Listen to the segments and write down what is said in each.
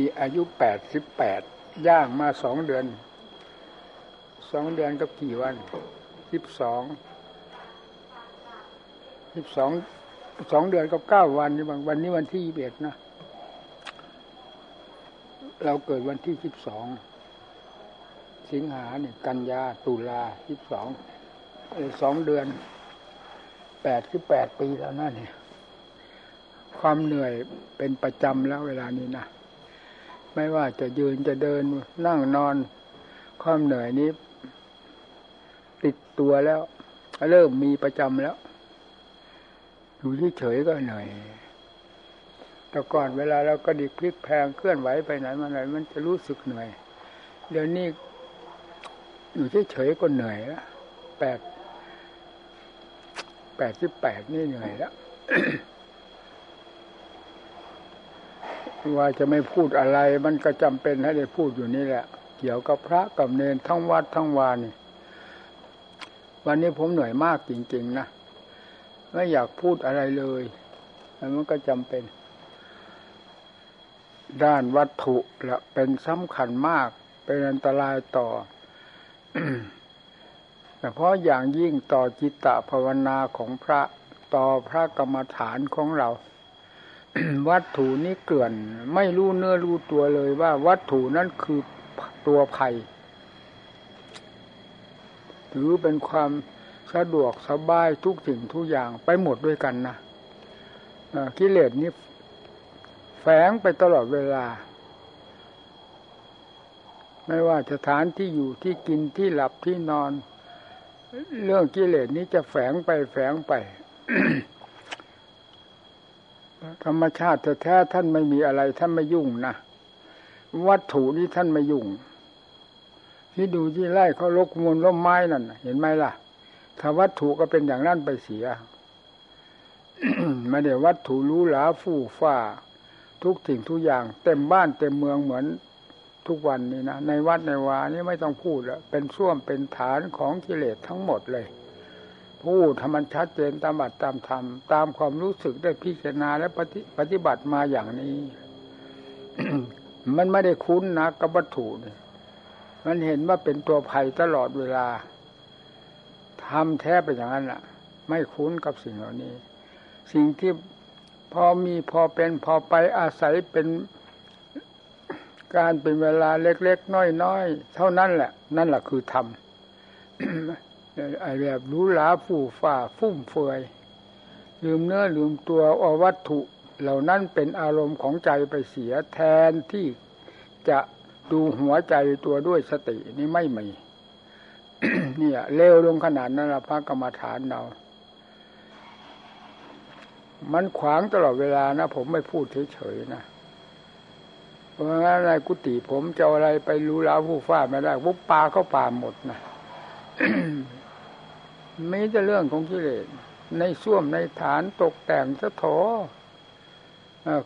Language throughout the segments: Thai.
ีอายุแปดสิบแปดย่างมาสองเดือนสองเดือนกับกี่วันสิบสองสิบสองสองเดือนกับเก้าวันนี่บางวันนี้วันที่ยี่สิบเอ็ดนะ เราเกิดวันที่สิบสองสิงหาเนี่ยกันยาตุลาสิบสองสองเดือนแปดสิบแปดปีแล้วนั่นเนี่ยความเหนื่อยเป็นประจำแล้วเวลานี้นะ ไม่ว่าจะยืนจะเดินนั่งนอน ความเหนื่อยนี้ ติดตัวแล้ว เริ่มมีประจำแล้วอยู่เฉยๆก็เหนื่อยแต่ก่อนเวลาเราก็ดิกพลิกแพงเคลื่อนไหวไปไหนมาไหนมันจะรู้สึกเหนื่อย เดี๋ยวนี้อยู่เฉยๆก็เหนื่อยแล้วแปดแปดสิบแปดนี่เหนื่อยแล้ว ว่าจะไม่พูดอะไร มันก็จำเป็นให้ได้พูดอยู่นี่แหละ เกี่ยวกับพระกับเนนทั้งวัดทั้งวานี่วันนี้ผมเหนื่อยมากจริง ๆ นะไม่อยากพูดอะไรเลยมันก็จำเป็น ด้านวัตถุละเป็นสำคัญมาก เป็นอันตรายต่อแต่เพราะอย่างยิ่งต่อจิตตภาวนาของพระต่อพระกรรมฐานของเรา วัตถุนี้เกลื่อน ไม่รู้เนื้อรู้ตัวเลยว่า วัตถุนั้นคือตัวภัยถือเป็นความสะดวกสบายทุกสิ่งทุกอย่างไปหมดด้วยกันนะกิเลสนี้แฝงไปตลอดเวลา ไม่ว่าสถานที่อยู่ที่กินที่หลับที่นอน เรื่องกิเลสนี้จะแฝงไปแฝงไป ธรรมชาติแท้ท่านไม่มีอะไร ท่านไม่ยุ่งนะวัตถุนี้ท่านไม่ยุ่งที่ดูที่ไร่เขาลกมูลล้มไม้นั่นเห็นไหมล่ะ ถ้าวัตถุก็เป็นอย่างนั้นไปเสียไม่ได้วัตถุรู้หลาฟู่ฟ้า ทุกสิ่งทุกอย่าง เต็มบ้านเต็มเมืองเหมือนทุกวันนี้นะในวัดในวานี่ไม่ต้องพูดแล้วเป็นส้วมเป็นฐานของกิเลสทั้งหมดเลย พูดทำมันชัดเจนตามบัตรตามธรรมตามความรู้สึกได้พิจารณาและปฏิปฏิบัติมาอย่างนี้ มันไม่ได้คุ้นนะกับวัตถุเนี่ยมันเห็นว่าเป็นตัวภัยตลอดเวลาทำแท้ไปอย่างนั้นแหละไม่คุ้นกับสิ่งเหล่านี้ สิ่งที่พอมีพอเป็นพอไปอาศัยเป็นการเป็นเวลาเล็กๆน้อยๆเท่านั้นแหละ นั่นแหละคือธรรม ไอ้แบบรู้หลาฟู่ฝ่าฟุ่มเฟือยลืมเนื้อลืมตัวอวัตถุ เหล่านั้นเป็นอารมณ์ของใจไปเสียแทนที่จะดูหัวใจตัวด้วยสตินี่ไม่มีเนี่ยเลวลงขนาดนั้นละพระกรรมฐานเรา มันขวางตลอดเวลานะ ผมไม่พูดเฉยๆนะเพราะงั้นในกุฏิผมจะอะไรไปรู้แล้วผู้ฟ้าไม่ได้พวกปลาเข้าป่าหมดนะ มีแต่เรื่องของกิเลสในส้วมในฐานตกแต่งสะโถ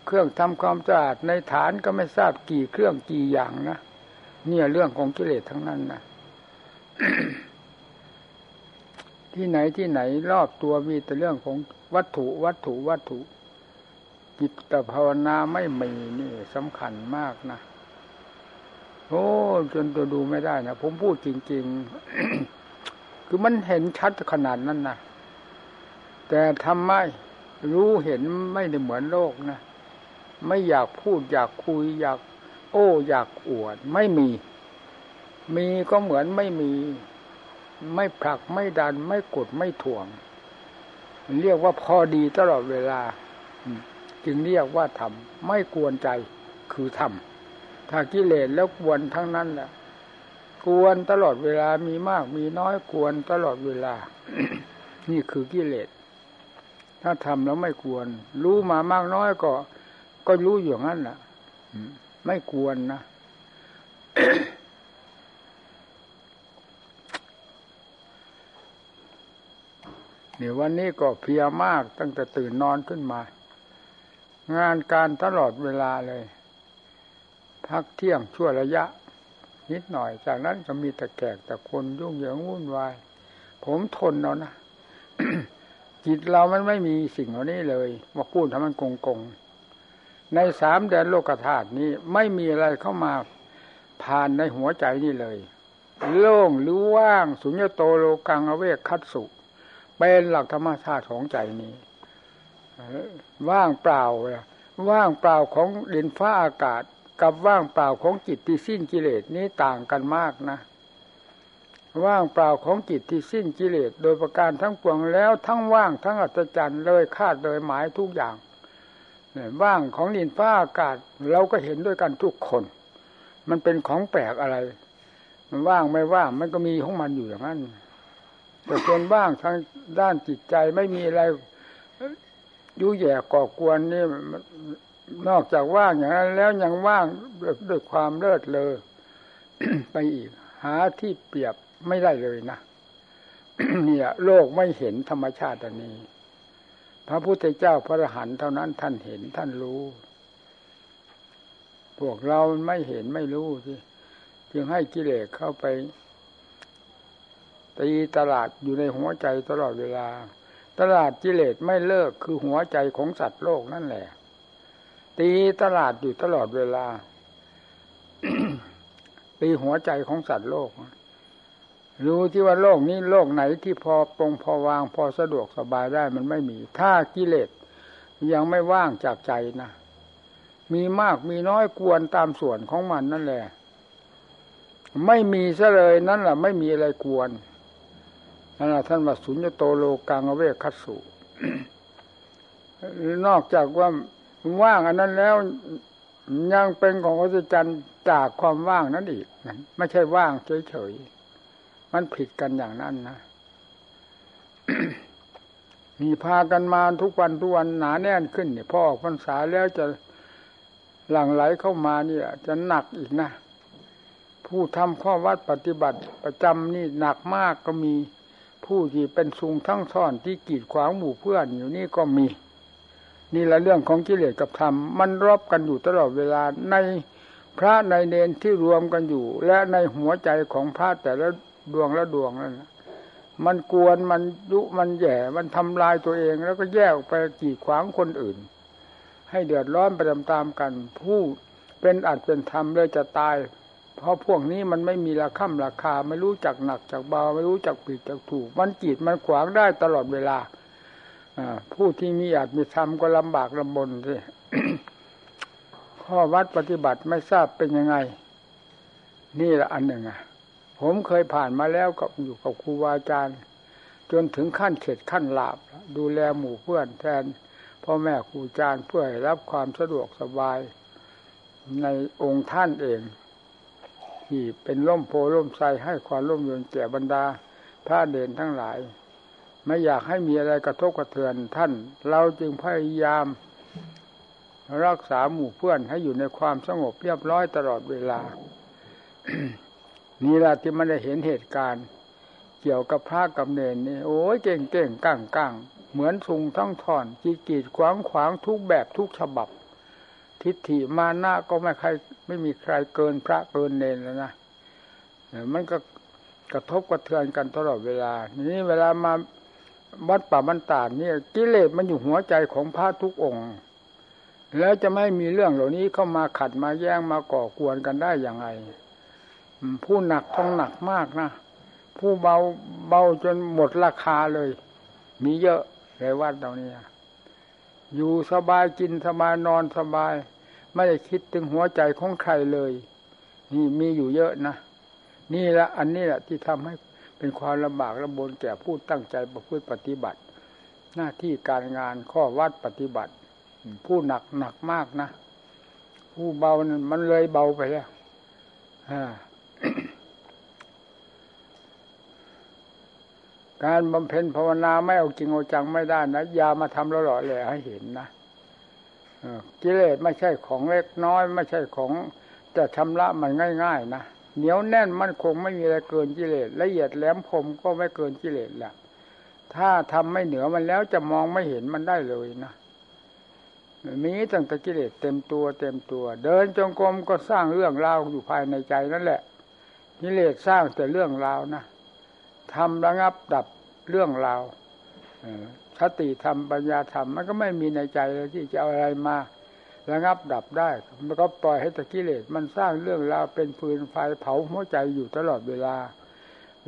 เครื่องทำความสะอาดในฐานก็ไม่ทราบกี่เครื่องกี่อย่างนะเนี่ยเรื่องของกิเลสทั้งนั้นนะที่ไหนที่ไหนรอบตัวมีแต่เรื่องของวัตถุวัตถุวัตถุจิตภาวนาไม่มีนี่สำคัญมากนะโอ้จนตัวดูไม่ได้นะผมพูดจริง ๆ คือมันเห็นชัดขนาดนั้นนะแต่ทำไมรู้เห็นไม่ได้เหมือนโลกนะไม่อยากพูดอยากคุยอยากโอ้อยากอวดไม่มี มีก็เหมือนไม่มี ไม่ผลักไม่ดันไม่กดไม่ถ่วง เรียกว่าพอดีตลอดเวลา จึงเรียกว่าทำไม่กวนใจคือทำถ้ากิเลสแล้วกวนทั้งนั้นแหละ กวนตลอดเวลามีมากมีน้อยกวนตลอดเวลา นี่คือกิเลส ถ้าทำแล้วไม่กวนรู้มามากน้อยก็ ก็รู้อย่างนั้นแหละไม่กวนนะเนี่ยวันนี้ก็เพียมากตั้งแต่ตื่นนอนขึ้นมา งานการตลอดเวลาเลย พักเที่ยงชั่วระยะ นิดหน่อย จากนั้นก็มีแต่แขกแต่คนยุ่งเหยิงวุ่นวาย ผมทนแล้วนะจิตเรามันไม่มีสิ่งเหล่านี้เลยมาพูดทำมันกงกงในสามแดนโลกธาตุนี้ไม่มีอะไรเข้ามาผ่านในหัวใจนี่เลย โล่งหรือว่างสุญญโตโลกังอเวกคัตสุเป็นหลักธรรมชาติของใจนี้ ว่างเปล่าว่างเปล่าของดินฟ้าอากาศ กับว่างเปล่าของจิตที่สิ้นกิเลสนี้ต่างกันมากนะว่างเปล่าของจิตที่สิ้นกิเลสโดยประการทั้งปวงแล้วทั้งว่างทั้งอัศจรรย์เลยคาดเลยหมายทุกอย่างว่างของดินฟ้าอากาศเราก็เห็นด้วยกันทุกคน มันเป็นของแปลกอะไร มันว่างไม่ว่างมันก็มีของมันอยู่อย่างนั้นแต่ส่วนว่างทางด้านจิตใจไม่มีอะไรยุ่ยแย่ก่อกวนนี่ นอกจากว่างอย่างนั้นแล้วยังว่างด้วยความเลิศเลอไปอีก หาที่เปรียบไม่ได้เลยนะเนี่ย โลกไม่เห็นธรรมชาติอันนี้ พระพุทธเจ้าพระอรหันต์เท่านั้นท่านเห็นท่านรู้ พวกเราไม่เห็นไม่รู้สิจึงให้กิเลสเข้าไปตีตลาดอยู่ในหัวใจตลอดเวลา ตลาดกิเลสไม่เลิกคือหัวใจของสัตว์โลกนั่นแหละ ตีตลาดอยู่ตลอดเวลาตีหัวใจของสัตว์โลก รู้ที่ว่าโลกนี้โลกไหนที่พอปรงพอวางพอสะดวกสบายได้มันไม่มี ถ้ากิเลสยังไม่ว่างจากใจนะมีมากมีน้อยกวนตามส่วนของมันนั่นแหละ ไม่มีซะเลยนั่นแหละไม่มีอะไรกวนนั่นแหละท่านว่าสุญญโตโลกังเวคัสสุนอกจากว่า ว่างอันนั้นแล้วยังเป็นของพระจันทร์จากความว่างนั้นอีกไม่ใช่ว่างเฉยๆมันผิดกันอย่างนั้นนะมีพากันมาทุกวันทุกวันหนาแน่นขึ้นเนี่ยพอออกพรรษาแล้วจะหลั่งไหลเข้ามาเนี่ย จะหนักอีกนะ ผู้ทำข้อวัดปฏิบัติประจำนี่หนักมากก็มีผู้ที่เป็นซุงทั้งซ่อนที่กีดขวางหมู่เพื่อนอยู่นี่ก็มี นี่ละเรื่องของกิเลสกับธรรม มันรบกันอยู่ตลอดเวลาในพระในเนนที่รวมกันอยู่ และในหัวใจของพระแต่ละดวงละดวงนั่นมันกวนมันยุมันแย่ มันทำลายตัวเอง แล้วก็แยกไปกีดขวางคนอื่น ให้เดือดร้อนไปตามๆกัน ผู้เป็นอัดเป็นธรรมเลยจะตาย เพราะพวกนี้มันไม่มีราคาราคา ไม่รู้จักหนักจากเบา ไม่รู้จักผิดจากถูก มันกีดมันขวางได้ตลอดเวลา ผู้ที่มีอาจมีธรรมก็ลำบากลำบนสิข้อวัดปฏิบัติไม่ทราบเป็นยังไง นี่แหละอันหนึ่งอะ ผมเคยผ่านมาแล้วกับอยู่กับครูบาอาจารย์ จนถึงขั้นเข็ดขั้นลาบ ดูแลหมู่เพื่อนแทนพ่อแม่ครูอาจารย์เพื่อให้รับความสะดวกสบายในองค์ท่านเองที่เป็นร่มโพล่มไทรให้ความร่มเย็นแก่บรรดาพระเด่นทั้งหลาย ไม่อยากให้มีอะไรกระทบกระเทือนท่าน เราจึงพยายาม รักษาหมู่เพื่อนให้อยู่ในความสงบเรียบร้อยตลอดเวลา นี่แหละที่มันได้เห็นเหตุการณ์ เกี่ยวกับพระกับเนนนี่โอ้ยเก่งเก่งก้างก้างเหมือนทุงทั้งถอนจีกีดขวางขวางทุกแบบทุกฉบับ ทิฏฐิมานะก็ไม่ใครไม่มีใครเกินพระเกินเนนแล้วนะมันก็กระทบกระเทือนกันตลอดเวลา นี่เวลามา วัดป่าบรรดาเนี่ยกิเลสมันอยู่หัวใจของพระทุกองค์ แล้วจะไม่มีเรื่องเหล่านี้เข้ามาขัดมาแย้งมาก่อกวนกันได้อย่างไรผู้หนักต้องหนักมากนะ ผู้เบาเบาจนหมดราคาเลย มีเยอะในวัดเรานี้อยู่สบายกินสบายนอนสบาย ไม่ได้คิดถึงหัวใจของใครเลย นี่มีอยู่เยอะนะนี่แหละอันนี้แหละที่ทำให้ เป็นความลำบากลำบนแก่ผู้ตั้งใจประพฤติปฏิบัติ หน้าที่การงานข้อวัดปฏิบัติ ผู้หนักหนักมากนะ ผู้เบานั้นมันเลยเบาไปแล้วการบำเพ็ญภาวนาไม่เอาจริงเอาจังไม่ได้นะอย่ามาทำแล้วหล่อเลยให้เห็นนะกิเลสไม่ใช่ของเล็กน้อย ไม่ใช่ของจะชำระมันง่าย ๆ นะ เหนียวแน่นมันคงไม่มีอะไรเกินกิเลสละเอียดแหลมคมก็ไม่เกินกิเลสแหละถ้าทำไม่เหนือมันแล้วจะมองไม่เห็นมันได้เลยนะมีตั้งแต่กิเลสเต็มตัวเต็มตัว เดินจงกรมก็สร้างเรื่องราวอยู่ภายในใจนั่นแหละกิเลสสร้างแต่เรื่องราวนะทำระงับดับเรื่องราวสติธรรมปัญญาธรรมมันก็ไม่มีในใจเลยที่จะเอาอะไรมา ระงับดับได้มันก็ปล่อยให้ตะกิเลสมันสร้างเรื่องราวเป็นฟืนไฟเผาหัวใจอยู่ตลอดเวลา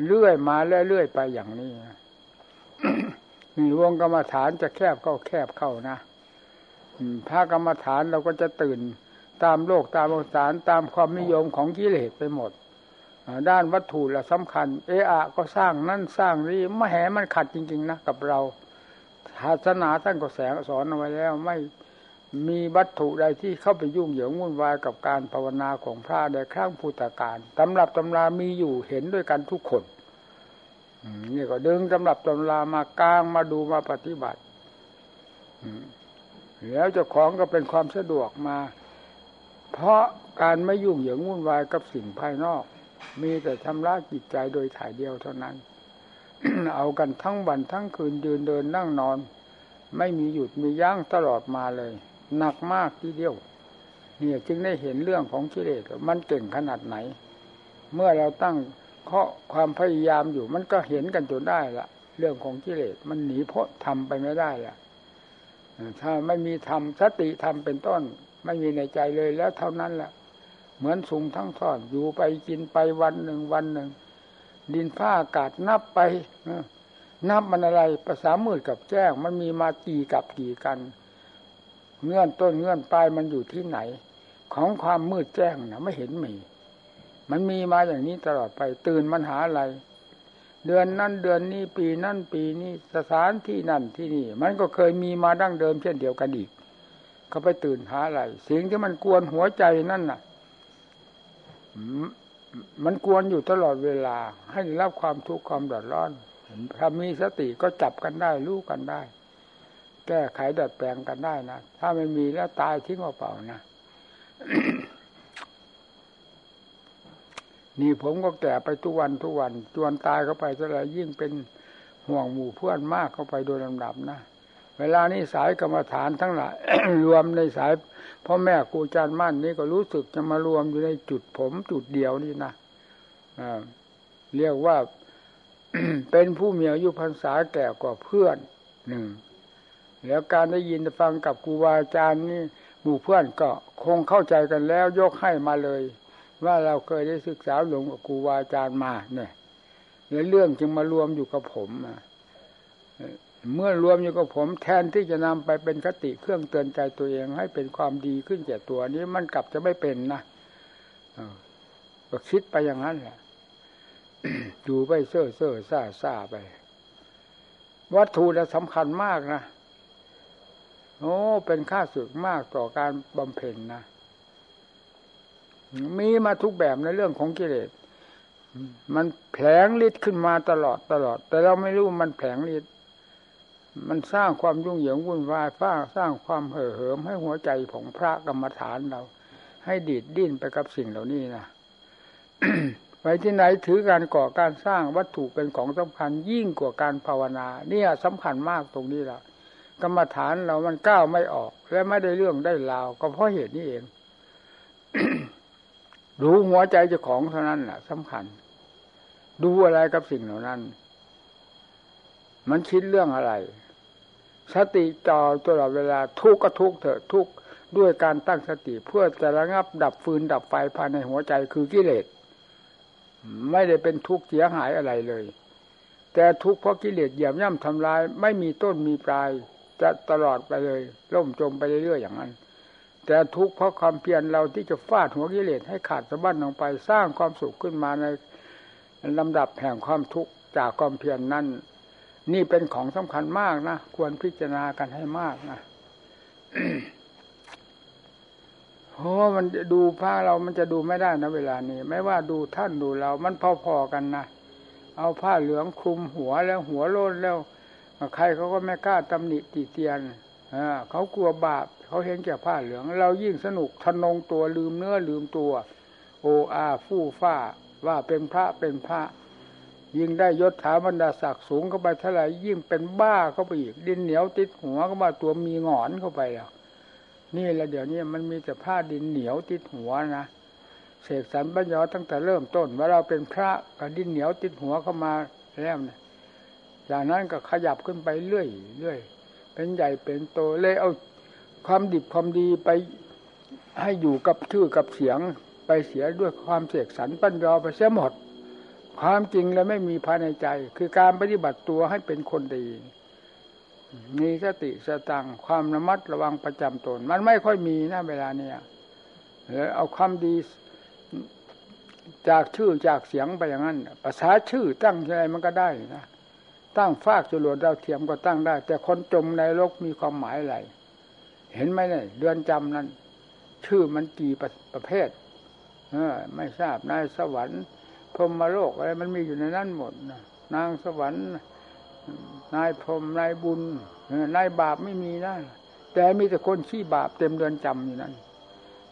เลื่อยมาเรื่อยๆไปอย่างนี้วงกรรมฐานจะแคบเข้าแคบเข้านะพระกรรมฐานเราก็จะตื่นตามโลกตามองศารตามความนิยมของกิเลสไปหมด ด้านวัตถุละสำคัญ เอะอะก็สร้างนั่นสร้างนี่มแหมันขัดจริง ๆนะกับเราศาสนาท่านก็แสงสอนเอาไว้แล้ว ไม่ มีวัตถุใดที่เข้าไปยุ่งเหยิงวุ่นวายกับการภาวนาของพระในครั้งพุทธกาลตำรับตำรามีอยู่เห็นด้วยกันทุกคนนี่ก็ดึงตำรับตำรามากลางมาดูมาปฏิบัติแล้วเจ้าของก็เป็นความสะดวกมา เพราะการไม่ยุ่งเหยิงวุ่นวายกับสิ่งภายนอก มีแต่ชำระจิตใจโดยถ่ายเดียวเท่านั้น เอากันทั้งวันทั้งคืนยืนเดินนั่งนอน ไม่มีหยุดมียั้งตลอดมาเลย หนักมากทีเดียวเนี่ยจึงได้เห็นเรื่องของกิเลสมันเก่งขนาดไหน เมื่อเราตั้งเคาะความพยายามอยู่มันก็เห็นกันจนได้ละเรื่องของกิเลสมันหนีพ้นทำไปไม่ได้ละถ้าไม่มีธรรมสติธรรมเป็นต้น ไม่มีในใจเลยแล้วเท่านั้นแหละเหมือนสุงทั้งท่อนอยู่ไปกินไปวันหนึ่งวันหนึ่ง ดินผ้าอากาศนับไปนับมันอะไรภาษามืดกับแจ้งมันมีมากี่กับกี่กัน เงื่อนต้นเงื่อนปลายมันอยู่ที่ไหน ของความมืดแจ้งนะไม่เห็นมี มันมีมาอย่างนี้ตลอดไปตื่นมันหาอะไร เดือนนั้นเดือนนี้ปีนั้นปีนี้สถานที่นั่นที่นี่ มันก็เคยมีมาดั้งเดิมเช่นเดียวกันอีกเขาไปตื่นหาอะไรสิ่งที่มันกวนหัวใจนั่นน่ะมันกวนอยู่ตลอดเวลา ให้รับความทุกข์ความเดือดร้อนถ้ามีสติก็จับกันได้รู้กันได้ แก้ไขดัดแปลงกันได้นะถ้าไม่มีแล้วตายทิ้งเปล่านะนี่ผมก็แก่ไปทุกวันทุกวัน จวนตายเข้าไปเท่าไรยิ่งเป็นห่วงหมู่เพื่อนมากเข้าไปโดยลำดับนะเวลานี้สายกรรมฐานทั้งหลาย รวมในสายพ่อแม่ครูอาจารย์มั่นนี่ก็รู้สึกจะมารวมอยู่ในจุดผมจุดเดียวนี่นะเรียกว่าเป็นผู้มีอายุพรรษาแก่กว่าเพื่อนหนึ่ง แล้วการได้ยินฟังกับครูบาอาจารย์นี่หมู่เพื่อนก็คงเข้าใจกันแล้ว ยกให้มาเลย ว่าเราเคยได้ศึกษาหลวงกับครูบาอาจารย์มาเนี่ยในเรื่องจึงมารวมอยู่กับผมเมื่อรวมอยู่กับผมแทนที่จะนำไปเป็นคติเครื่องเตือนใจตัวเอง ให้เป็นความดีขึ้นแก่ตัวนี้มันกลับจะไม่เป็นนะก็คิดไปอย่างนั้นแหละอยู่ไปเซ่อเซ่อซ่าซ่าไป วัตถุจะสำคัญมากนะ โอ้ เป็นค่าสึกมากต่อการบำเพ็ญนะ มีมาทุกแบบในเรื่องของกิเลส มันแผลงฤทธิ์ขึ้นมาตลอดตลอด แต่เราไม่รู้มันแผลงฤทธิ์มันสร้างความยุ่งเหยิงวุ่นวายสร้างสร้างความเห่อเหิมให้หัวใจของพระกรรมฐานเรา ให้ดีดดิ้นไปกับสิ่งเหล่านี้นะไปที่ไหนถือการก่อการสร้างวัตถุเป็นของสำคัญยิ่งกว่าการภาวนา เนี่ยสำคัญมากตรงนี้ละ กรรมฐานเรามันก้าวไม่ออก และไม่ได้เรื่องได้ราวก็เพราะเหตุนี้เอง รู้หัวใจเจ้าของเท่านั้นแหละสำคัญ ดูอะไรกับสิ่งเหล่านั้น มันคิดเรื่องอะไร สติจ่อตลอดเวลาทุกข์ก็ทุกข์เถอะทุกข์ด้วยการตั้งสติเพื่อจะระงับดับฟืนดับไฟภายในหัวใจคือกิเลสไม่ได้เป็นทุกข์เสียหายอะไรเลย แต่ทุกข์เพราะกิเลสเหยียบย่ำทำลาย ไม่มีต้นมีปลาย จะตลอดไปเลยล่มจมไปเรื่อยๆอย่างนั้น แต่ทุกข์เพราะความเพียรเราที่จะฟาดหัวกิเลสให้ขาดสะบั้นลงไปสร้างความสุขขึ้นมาในลำดับแห่งความทุกข์จากความเพียรนนั้นนี่เป็นของสำคัญมากนะควรพิจารณากันให้มากนะโอ้มันดูผ้าเรามันจะดูไม่ได้นะเวลานี้ ไม่ว่าดูท่านดูเรา มันพอๆกันนะเอาผ้าเหลืองคลุมหัวแล้วหัวโลนแล้ว ใครเขาก็ไม่กล้าตำหนิติเตียนเขากลัวบาปเขาเห็นแก่ผ้าเหลือง เรายิ่งสนุกทนงตัวลืมเนื้อลืมตัว โออาฟู่ฟ้าว่าเป็นพระเป็นพระ ยิ่งได้ยศถาบรรดาศักดิ์สูงเข้าไปเท่าไหร่ยิ่งเป็นบ้าเข้าไปอีกดินเหนียวติดหัวก็มาตัวมีงอนเข้าไปแล้วนี่แหละเดี๋ยวนี้มันมีแต่ผ้าดินเหนียวติดหัวนะเสกสรรปัญญาตั้งแต่เริ่มต้น ว่าเราเป็นพระกับดินเหนียวติดหัวเข้ามาแล้วเนี่ย จากนั้นก็ขยับขึ้นไปเรื่อยเรื่อยเป็นใหญ่เป็นโตเลยเอาความดิบความดีไปให้อยู่กับชื่อกับเสียงไปเสียด้วยความเสกสรรปัญญาไปเสียหมด ความจริงแล้วไม่มีภายในใจ คือการปฏิบัติตัวให้เป็นคนดีมีสติสตังความระมัดระวังประจำตน มันไม่ค่อยมีนะเวลาเนี้ยเอาความดีจากชื่อจากเสียงไปอย่างนั้นภาษาชื่อตั้งอะไรมันก็ได้นะ ตั้งฟากจรวดดาวเทียมก็ตั้งได้ แต่คนจมในโลกมีความหมายอะไร เห็นไหมเนี่ยเดือนจำนั้น ชื่อมันกี่ประประเภท เออ ไม่ทราบนายสวรรค์พรมโลกอะไรมันมีอยู่ในนั้นหมดนะนางสวรรค์นายพรมนายบุญนายบาปไม่มีนะแต่มีแต่คนขี้บาปเต็มเดือนจำอยู่นั้น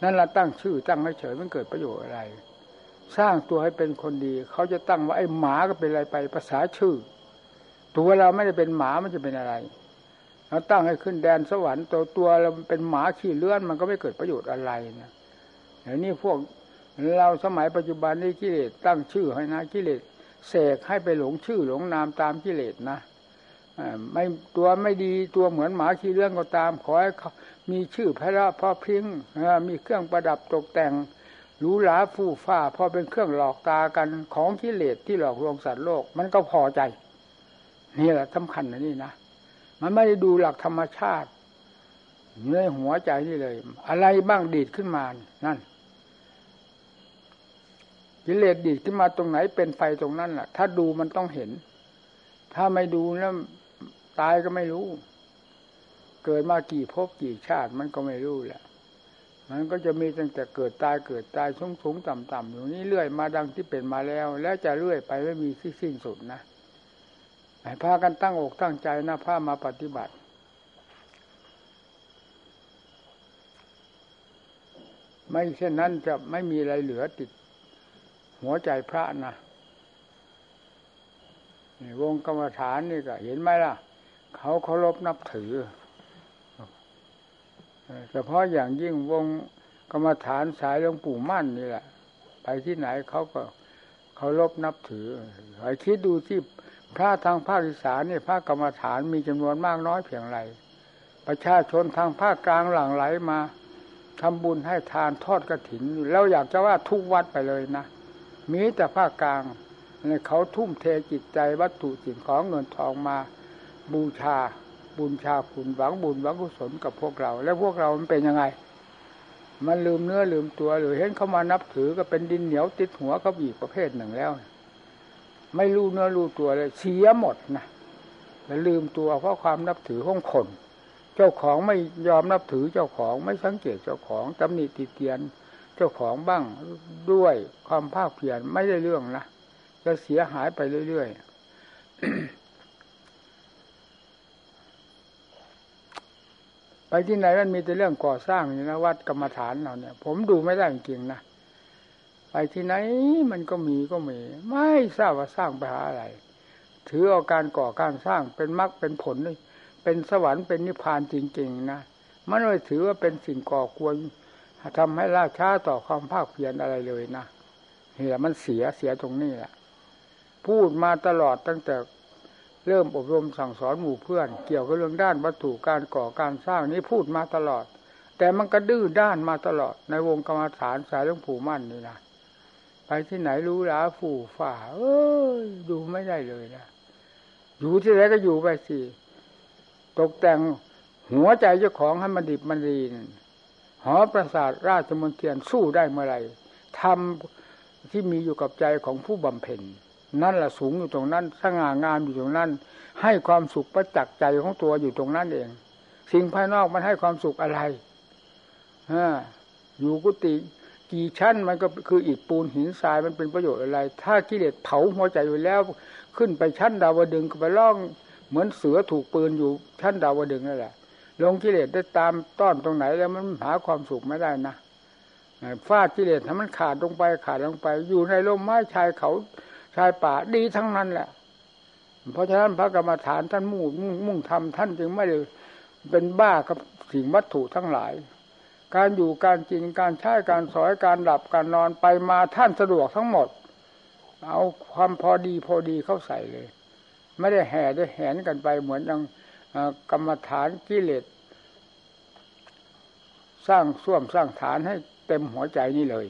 นั่นเราตั้งชื่อตั้งให้เฉยมันเกิดประโยชน์อะไร สร้างตัวให้เป็นคนดี เขาจะตั้งว่าไอ้หมาก็เป็นอะไรไปภาษาชื่อ ตัวเราไม่ได้เป็นหมามันจะเป็นอะไรเราตั้งให้ขึ้นแดนสวรรค์ตัวตัวเราเป็นหมาขี่เลื่อนมันก็ไม่เกิดประโยชน์อะไรนะอย่างนี้พวกเราสมัยปัจจุบันนี้กิเลสตั้งชื่อให้นะกิเลสเสกให้ไปหลงชื่อหลงนามตามกิเลสนะไม่ตัวไม่ดีตัวเหมือนหมาขี้เรื่องก็ตาม ขอให้มีชื่อพระพอพิงมีเครื่องประดับตกแต่งหรูหราฟู่ฟ้าพอเป็นเครื่องหลอกตากันของกิเลสที่หลอกลวงสัตว์โลก มันก็พอใจ นี่แหละสำคัญนะนี่นะมันไม่ได้ดูหลักธรรมชาติในหัวใจนี่เลย อะไรบ้างดีดขึ้นมานั่นกิเลสดีดขึ้นมาตรงไหนเป็นไฟตรงนั้นแหละถ้าดูมันต้องเห็น ถ้าไม่ดูแล้วตายก็ไม่รู้ เกิดมากี่ภพกี่ชาติมันก็ไม่รู้แหละมันก็จะมีตั้งแต่เกิดตายเกิดตายสูงสูงต่ำต่ำอยู่นี้เรื่อยมาดังที่เป็นมาแล้ว แล้วจะเรื่อยไปไม่มีที่สิ้นสุดนะ ให้พากันตั้งอกตั้งใจนะพามาปฏิบัติ ไม่เช่นนั้นจะไม่มีอะไรเหลือติด หัวใจพระนะวงกรรมฐานนี่ก็ เห็นไหมล่ะ เขาเคารพนับถือเฉพาะอย่างยิ่งวงกรรมฐานสายหลวงปู่มั่นนี่แหละ ไปที่ไหนเขาก็เคารพนับถือไอ้คิดดูที่ พระทางภาคอีสานนี่พระกรรมฐานมีจำนวนมากน้อยเพียงไร ประชาชนทางภาคกลางหลั่งไหลมาทำบุญให้ทานทอดกระถิน แล้วอยากจะว่าทุกวัดไปเลยนะ มีแต่ภาคกลางเขาทุ่มเทจิตใจวัตถุสิ่งของเงินทองมาบูชาบุญชาคุณหวังบุญหวังกุศลกับพวกเรา แล้วพวกเรามันเป็นยังไง มันลืมเนื้อลืมตัวหรือเห็นเขามานับถือก็เป็นดินเหนียวติดหัวเขาอีกประเภทหนึ่งแล้ว ไม่รู้เนื้อรู้ตัวเลยเสียหมดนะแล้วลืมตัวเพราะความนับถือของคน เจ้าของไม่ยอมนับถือเจ้าของไม่สังเกตเจ้าของตำหนิติเตียน เจ้าของบ้างด้วยความภาคเพียรไม่ได้เรื่องนะจะเสียหายไปเรื่อยๆไปที่ไหนมันมีแต่เรื่องก่อสร้างนี่นะวัดกรรมฐานเราเนี่ย ผมดูไม่ได้จริงๆนะ ไปที่ไหนมันก็มีก็มี ไม่ทราบว่าสร้างไปหาอะไร ถือเอาการก่อการสร้างเป็นมรรคเป็นผลเป็นสวรรค์เป็นนิพพานจริง ๆ นะมันไม่ถือว่าเป็นสิ่งก่อกวนทำให้ล่าช้าต่อความภาคเพียรอะไรเลยนะเหี่ยมันเสียเสียตรงนี้แหละพูดมาตลอดตั้งแต่เริ่มอบรมสั่งสอนหมู่เพื่อน เกี่ยวกับเรื่องด้านวัตถุการก่อการสร้างนี้พูดมาตลอด แต่มันก็ดื้อด้านมาตลอดในวงกรรมฐานสายหลวงปู่มั่นนี่นะ ไปที่ไหนรู้หลาฝูฝ่า เอ้ยดูไม่ได้เลยนะอยู่ที่ไหนก็อยู่ไปสิตกแต่งหัวใจเจ้าของให้มันดิบมันดีหอประสาทราชมนเทียนสู้ได้เมื่อไรทำที่มีอยู่กับใจของผู้บำเพ็ญนั่นแหละสูงอยู่ตรงนั้นสง่างามอยู่ตรงนั้น ให้ความสุขประจักษ์ใจของตัวอยู่ตรงนั้นเอง สิ่งภายนอกมันให้ความสุขอะไรฮะอยู่กุฏิ กี่ชั้นมันก็คืออิฐปูนหินทรายมันเป็นประโยชน์อะไร ถ้ากิเลสเผาหัวใจอยู่แล้วขึ้นไปชั้นดาวดึงก็ไปล่องเหมือนเสือถูกปืนอยู่ชั้นดาวดึงนั่นแหละลงกิเลสได้ตามต้อนตรงไหนแล้วมันหาความสุขไม่ได้นะฟาดกิเลสถ้ามันขาดลงไปขาดลงไป อยู่ในร่มไม้ชายเขาชายป่าดีทั้งนั้นแหละ เพราะฉะนั้นพระกรรมฐานท่านมุ่งมุ่งทำท่านจึงไม่ได้เป็นบ้ากับสิ่งวัตถุทั้งหลาย การอยู่การกินการใช้การสอยการหลับการนอนไปมาท่านสะดวกทั้งหมด เอาความพอดีพอดีเข้าใส่เลย ไม่ได้แห่ได้แหนกันไปเหมือนอย่างกรรมฐานกิเลสสร้างส้วมสร้างฐานให้เต็มหัวใจนี่เลย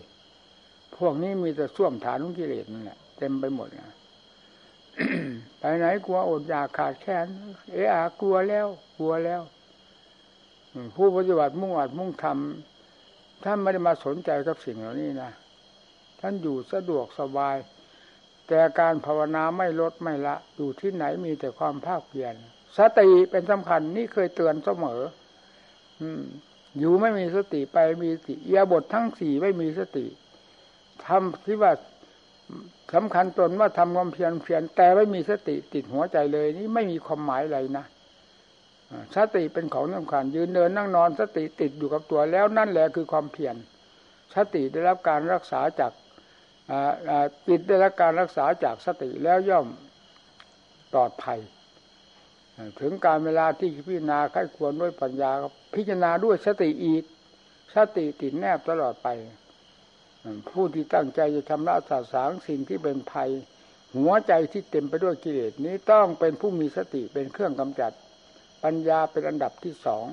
พวกนี้มีแต่ส้วมฐานของกิเลสนั่นแหละเต็มไปหมดนะไปไหนกลัวอดอยากขาดแคลนเอะอะกลัวแล้ว กลัวแล้ว ผู้ปฏิบัติมุ่งอัดมุ่งทำท่านไม่ได้มาสนใจกับสิ่งเหล่านี้นะท่านอยู่สะดวกสบาย แต่การภาวนาไม่ลดไม่ละ อยู่ที่ไหนมีแต่ความภาคเพียรสติเป็นสำคัญนี่เคยเตือนเสมอ อืม อยู่ไม่มีสติไปมีสติยาบททั้งสี่ไม่มีสติทำที่ว่าสำคัญตนว่าทำความเพียรเพียรแต่ไม่มีสติติดหัวใจเลย นี่ไม่มีความหมายอะไรนะ สติเป็นของสำคัญยืนเดินนั่งนอนสติติดอยู่กับตัวแล้วนั่นแหละคือความเพียรสติได้รับการรักษาจากจิตได้รับการรักษาจากสติแล้วย่อมปลอดภัย ถึงการเวลาที่พิจารณาค่ควรด้วยปัญญาพิจารณาด้วยสติอีกสติติดแนบตลอดไป ผู้ที่ตั้งใจจะทำละสาสางสิ่งที่เป็นภัย หัวใจที่เต็มไปด้วยกิเลสนี้ต้องเป็นผู้มีสติเป็นเครื่องกำจัด ปัญญาเป็นอันดับที่สอง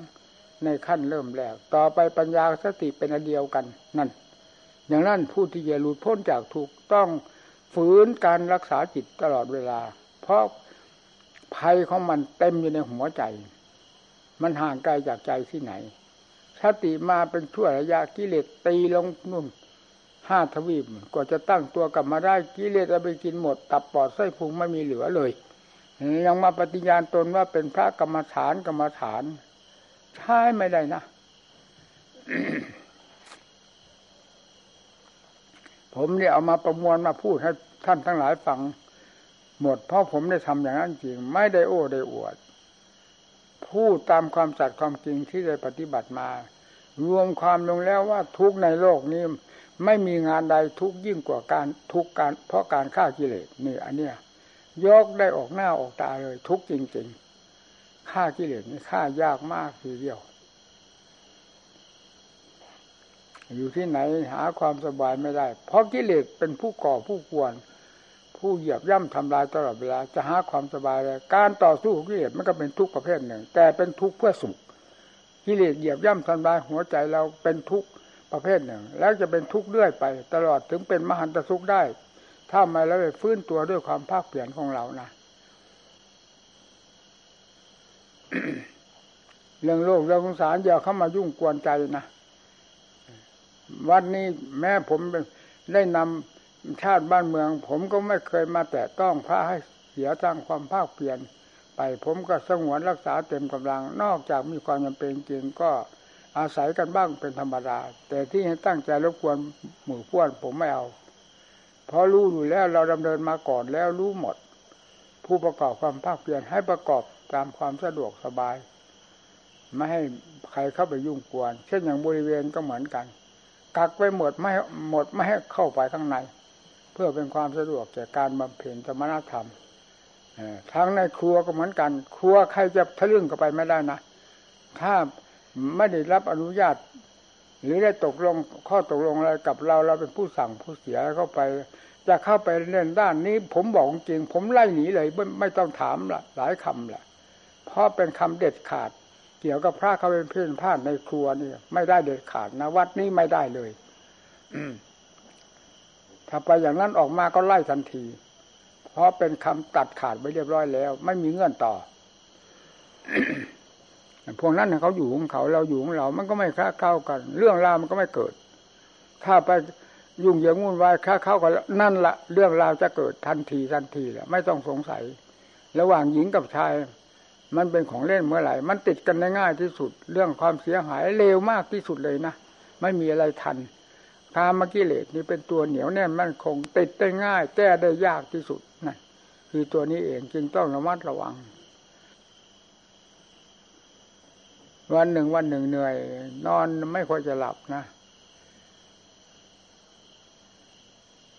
ในขั้นเริ่มแรกต่อไปปัญญาสติเป็นอันเดียวกันนั่น อย่างนั้นผู้ที่จะหลุดพ้นจากทุกต้องฝืนการรักษาจิตตลอดเวลา เพราะภัยของมันเต็มอยู่ในหัวใจ มันห่างไกลจากใจที่ไหนสติมาเป็นชั่วระยะกิเลสตีลงนุ่นห้าทวีปก็จะตั้งตัวกลับมาได้กิเลสเอาไปกินหมด ตับปอดไส้พุงไม่มีเหลือเลย ยังมาปฏิญาณตนว่าเป็นพระกรรมฐานกรรมฐาน ใช่ไม่ได้นะ ผมเนี่ยเอามาประมวลมาพูดให้ท่านทั้งหลายฟังหมดเพราะผมได้ทำอย่างนั้นจริง ไม่ได้โอ้ได้อวด พูดตามความสัตย์ความจริงที่ได้ปฏิบัติมา รวมความลงแล้วว่าทุกในโลกนี้ ไม่มีงานใดทุกยิ่งกว่าการทุกการเพราะการฆ่ากิเลสนี่อันเนี้ย ยกได้ออกหน้าออกตาเลย ทุกจริงๆฆ่ากิเลสนี่ฆ่ายากมากทีเดียว อยู่ที่ไหนหาความสบายไม่ได้ เพราะกิเลสเป็นผู้ก่อผู้กวน ผู้เหยียบย่ำทำลายตลอดเวลาจะหาความสบายเลยการต่อสู้ของกิเลสมันก็เป็นทุกข์ประเภทหนึ่ง แต่เป็นทุกข์เพื่อสุขกิเลสเหยียบย่ำทำลายหัวใจเราเป็นทุกข์ประเภทหนึ่ง แล้วจะเป็นทุกข์เรื่อยไป ตลอดถึงเป็นมหันตสุขได้ ถ้าไม่แล้วไปฟื้นตัวด้วยความภาคเปลี่ยนของเรานะเรื่องโลกเรื่องสงสารอย่าเข้ามายุ่งกวนใจนะวันนี้แม้ผมได้นำชาติบ้านเมือง ผมก็ไม่เคยมาแตะต้องพระให้เสียทางความภาคเปลี่ยน ไปผมก็สงวนรักษาเต็มกำลัง นอกจากมีความจำเป็นจริงก็อาศัยกันบ้างเป็นธรรมดา แต่ที่ให้ตั้งใจรบกวนหมู่พวนผมไม่เอา เพราะรู้อยู่แล้วเราดำเนินมาก่อนแล้วรู้หมด ผู้ประกอบความภาคเพียรให้ประกอบตามความสะดวกสบาย ไม่ให้ใครเข้าไปยุ่งกวน เช่นอย่างบริเวณก็เหมือนกันกักไว้หมดไม่หมดไม่ให้เข้าไปข้างใน เพื่อเป็นความสะดวกแก่การบำเพ็ญธรรมนธรรมทั้งในครัวก็เหมือนกัน ครัวใครจะทะลึ่งเข้าไปไม่ได้นะถ้าไม่ได้รับอนุญาต หรือได้ตกลงข้อตกลงอะไรกับเราเราเป็นผู้สั่งผู้เสียเข้าไป จะเข้าไปเล่นด้านนี้ ผมบอกจริง ผมไล่หนีเลยไม่ไม่ต้องถามละหลายคำละเพราะเป็นคำเด็ดขาด เกี่ยวกับพระเขาเป็นเพื่อนพลาดในครัวนี่ไม่ได้เด็ดขาดนะวัดนี้ไม่ได้เลยถ้าไปอย่างนั้นออกมาก็ไล่ทันที เพราะเป็นคำตัดขาดไปเรียบร้อยแล้ว ไม่มีเงื่อนต่อ พวกนั้นเขาอยู่ของเขาเราอยู่ของเรา มันก็ไม่ค้าเข้ากัน เรื่องราวมันก็ไม่เกิด ถ้าไปยุ่งเหยิงวุ่นวายค้าเข้ากันนั่นละเรื่องราวจะเกิดทันทีทันทีแหละไม่ต้องสงสัย ระหว่างหญิงกับชาย มันเป็นของเล่นเมื่อไหร่ มันติดกันได้ง่ายที่สุด เรื่องความเสียหายเร็วมากที่สุดเลยนะไม่มีอะไรทันกามกิเลสนี่เป็นตัวเหนียวแน่นมั่นคง ติดได้ง่าย แก้ได้ยากที่สุดนั่คือตัวนี้เองจึงต้องระมัดระวัง วันหนึ่งวันหนึ่งเหนื่อย นอนไม่ค่อยจะหลับนะ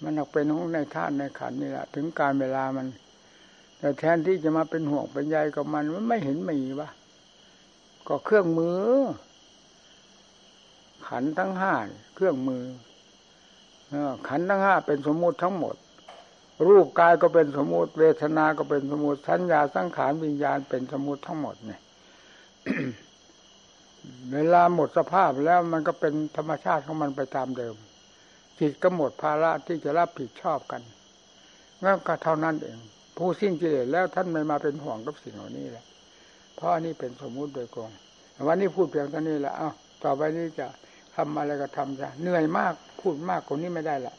มันออกเป็นของในท่านในขันนี่แหละถึงการเวลามัน แต่แทนที่จะมาเป็นห่วงเป็นใยกับมันมันไม่เห็นมีวะก็เครื่องมือ ขันทั้งห้าเครื่องมือขันทั้งห้าเป็นสมมุติทั้งหมด รูปกายก็เป็นสมมุติเวทนาก็เป็นสมมุติสัญญาสังขารวิญญาณเป็นสมมุติทั้งหมดเนี่ย เวลาหมดสภาพแล้วมันก็เป็นธรรมชาติของมันไปตามเดิม จิตก็หมดภาระที่จะรับผิดชอบกันงั้นก็เท่านั้นเอง ผู้สิ้นกิเลสแล้วท่านไม่มาเป็นห่วงกับสิ่งเหล่านี้แหละเพราะอันนี้เป็นสมมุติโดยกงวันนี้พูดเพียงเท่านี้แหละเอ้าต่อไปนี้จะทำอะไรก็ทำจะเหนื่อยมากพูดมากกว่านี้ไม่ได้ละ